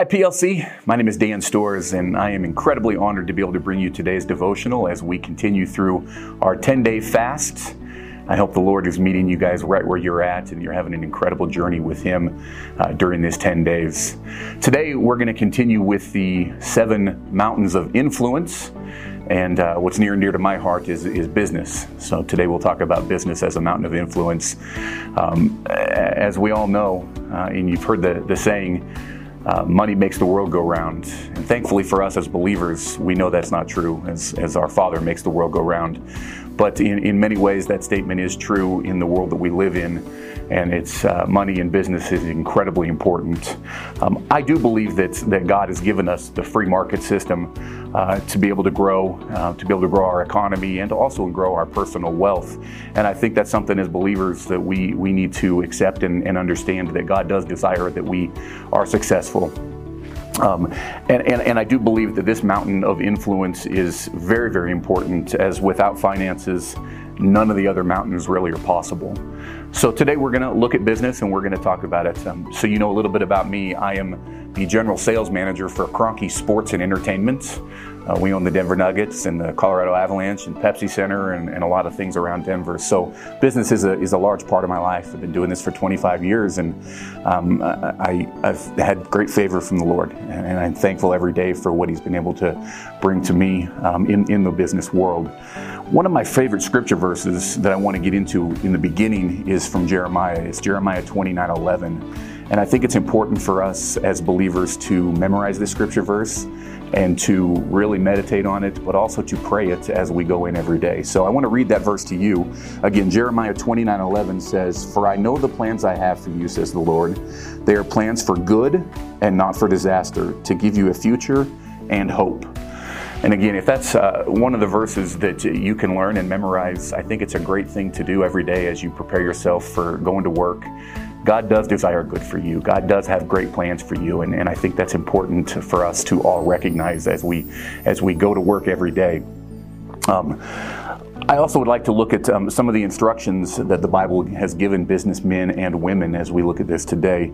Hi, PLC. My name is Dan Storrs, and I am incredibly honored to be able to bring you today's devotional as we continue through our 10 day fast. I hope the Lord is meeting you guys right where you're at and you're having an incredible journey with Him uh, during these 10 days. Today, we're going to continue with the seven mountains of influence. And uh, what's near and dear to my heart is, is business. So today we'll talk about business as a mountain of influence. Um, as we all know, uh, and you've heard the, the saying, uh, money makes the world go round. And thankfully for us as believers, we know that's not true, as, as our Father makes the world go round. But in, in many ways, that statement is true in the world that we live in, and it's uh, money and business is incredibly important. Um, I do believe that, that God has given us the free market system uh, to be able to grow, uh, to be able to grow our economy, and to also grow our personal wealth. And I think that's something as believers that we, we need to accept and, and understand that God does desire that we are successful. Um, and, and, and I do believe that this mountain of influence is very, very important, as without finances, none of the other mountains really are possible. So today we're going to look at business and we're going to talk about it. Um, so you know a little bit about me. I am the general sales manager for Kroenke Sports and Entertainment. Uh, we own the Denver Nuggets and the Colorado Avalanche and Pepsi Center and, and, a lot of things around Denver. So business is a, is a large part of my life. I've been doing this for 25 years and um, I, have had great favor from the Lord. And I'm thankful every day for what He's been able to bring to me um, in, in the business world. One of my favorite scripture verses that I want to get into in the beginning is from Jeremiah. It's Jeremiah 29 11. And I think it's important for us as believers to memorize this scripture verse and to really meditate on it, but also to pray it as we go in every day. So I want to read that verse to you. Again, Jeremiah 29 11 says, For I know the plans I have for you, says the Lord. They are plans for good and not for disaster, to give you a future and hope. And again, if that's uh, one of the verses that you can learn and memorize, I think it's a great thing to do every day as you prepare yourself for going to work God does desire good for you. God does have great plans for you, and, and I think that's important for us to all recognize as we as we go to work every day. Um, I also would like to look at um, some of the instructions that the Bible has given businessmen and women as we look at this today.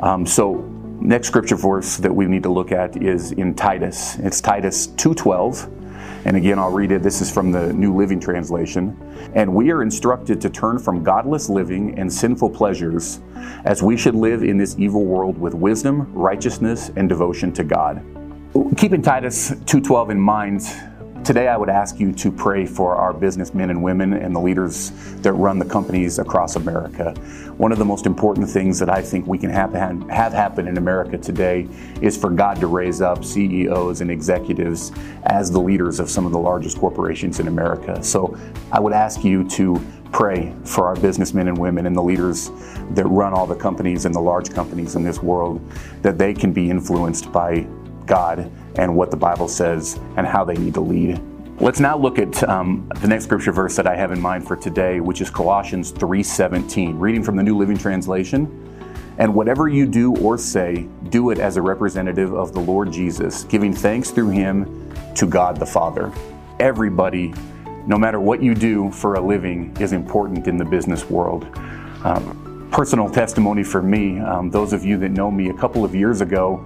Um, so, next scripture verse that we need to look at is in Titus. It's Titus 2:12. And again, I'll read it. This is from the New Living Translation. And we are instructed to turn from godless living and sinful pleasures as we should live in this evil world with wisdom, righteousness, and devotion to God. Keeping Titus 2:12 in mind, Today, I would ask you to pray for our businessmen and women and the leaders that run the companies across America. One of the most important things that I think we can have, have happen in America today is for God to raise up CEOs and executives as the leaders of some of the largest corporations in America. So I would ask you to pray for our businessmen and women and the leaders that run all the companies and the large companies in this world that they can be influenced by God and what the Bible says and how they need to lead. Let's now look at um, the next scripture verse that I have in mind for today, which is Colossians 3:17, reading from the New Living Translation. And whatever you do or say, do it as a representative of the Lord Jesus, giving thanks through him to God the Father. Everybody, no matter what you do for a living, is important in the business world. Um, personal testimony for me, um, those of you that know me, a couple of years ago,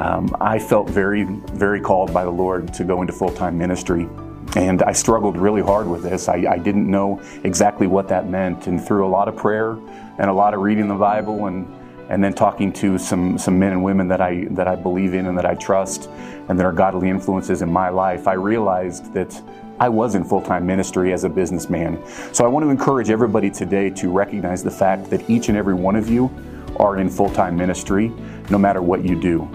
um, I felt very, very called by the Lord to go into full time ministry. And I struggled really hard with this. I, I, didn't know exactly what that meant. And through a lot of prayer and a lot of reading the Bible and, and then talking to some, some men and women that I, that I believe in and that I trust and that are godly influences in my life, I realized that I was in full time ministry as a businessman. So I want to encourage everybody today to recognize the fact that each and every one of you are in full time ministry, no matter what you do.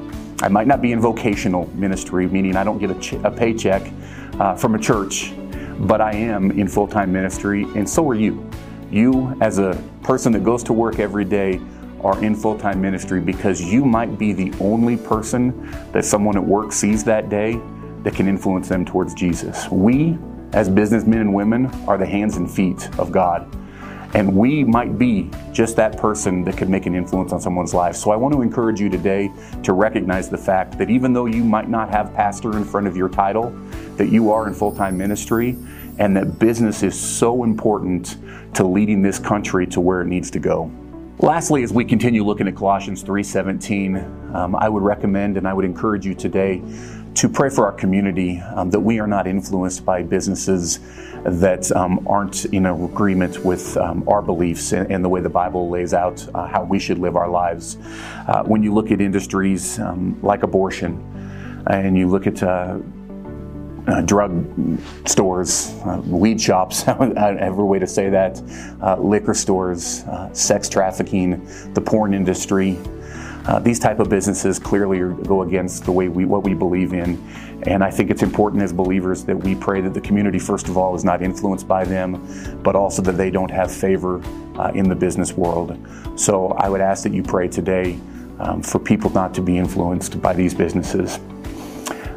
I might not be in vocational ministry, meaning I don't get a, ch- a paycheck uh, from a church, but I am in full time ministry, and so are you. You, as a person that goes to work every day, are in full time ministry because you might be the only person that someone at work sees that day that can influence them towards Jesus. We, as businessmen and women, are the hands and feet of God. And we might be just that person that could make an influence on someone's life. So I want to encourage you today to recognize the fact that even though you might not have pastor in front of your title, that you are in full time ministry and that business is so important to leading this country to where it needs to go. Lastly, as we continue looking at Colossians 3:17, um, I would recommend and I would encourage you today to pray for our community um, that we are not influenced by businesses that um, aren't in agreement with um, our beliefs and, and, the way the Bible lays out uh, how we should live our lives. Uh, when you look at industries um, like abortion, and you look at uh, uh, drug stores, uh, weed shops, every way to say that, uh, liquor stores, uh, sex trafficking, the porn industry. Uh, these type of businesses clearly go against the way we what we believe in, and I think it's important as believers that we pray that the community, first of all, is not influenced by them, but also that they don't have favor uh, in the business world. So I would ask that you pray today um, for people not to be influenced by these businesses.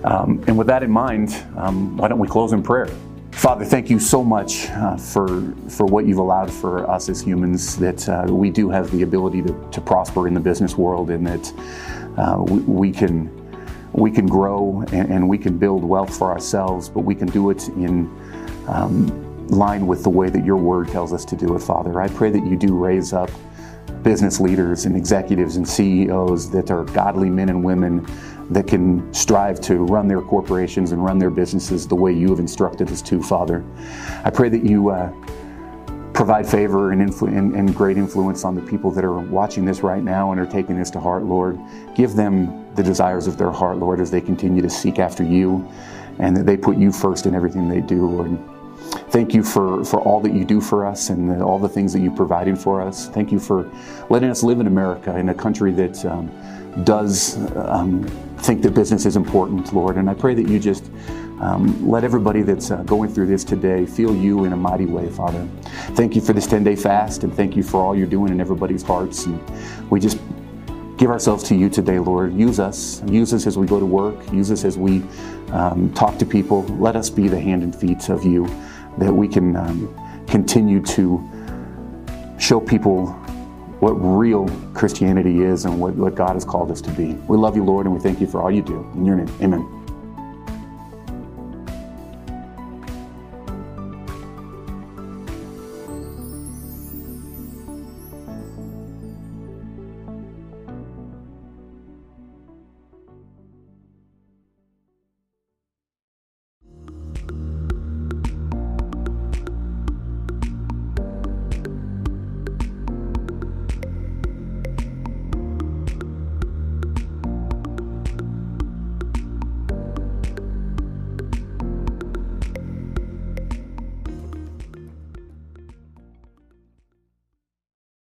Um, and with that in mind, um, why don't we close in prayer? Father, thank you so much uh, for, for what you've allowed for us as humans, that uh, we do have the ability to, to prosper in the business world and that uh, we, we, can, we can grow and, and, we can build wealth for ourselves, but we can do it in um, line with the way that your word tells us to do it, Father. I pray that you do raise up business leaders and executives and CEOs that are godly men and women that can strive to run their corporations and run their businesses the way you have instructed us to, Father. I pray that you uh, provide favor and, influ- and, and, great influence on the people that are watching this right now and are taking this to heart, Lord. Give them the desires of their heart, Lord, as they continue to seek after you and that they put you first in everything they do, Lord. Thank you for, for all that you do for us and the, all the things that you provided for us. Thank you for letting us live in America, in a country that um, does um, think that business is important, Lord. And I pray that you just um, let everybody that's uh, going through this today feel you in a mighty way, Father. Thank you for this 10 day fast and thank you for all you're doing in everybody's hearts. And we just give ourselves to you today, Lord. Use us. Use us as we go to work. Use us as we um, talk to people. Let us be the hand and feet of you that we can um, continue to show people what real Christianity is and what, what God has called us to be. We love you, Lord, and we thank you for all you do. In your name, amen.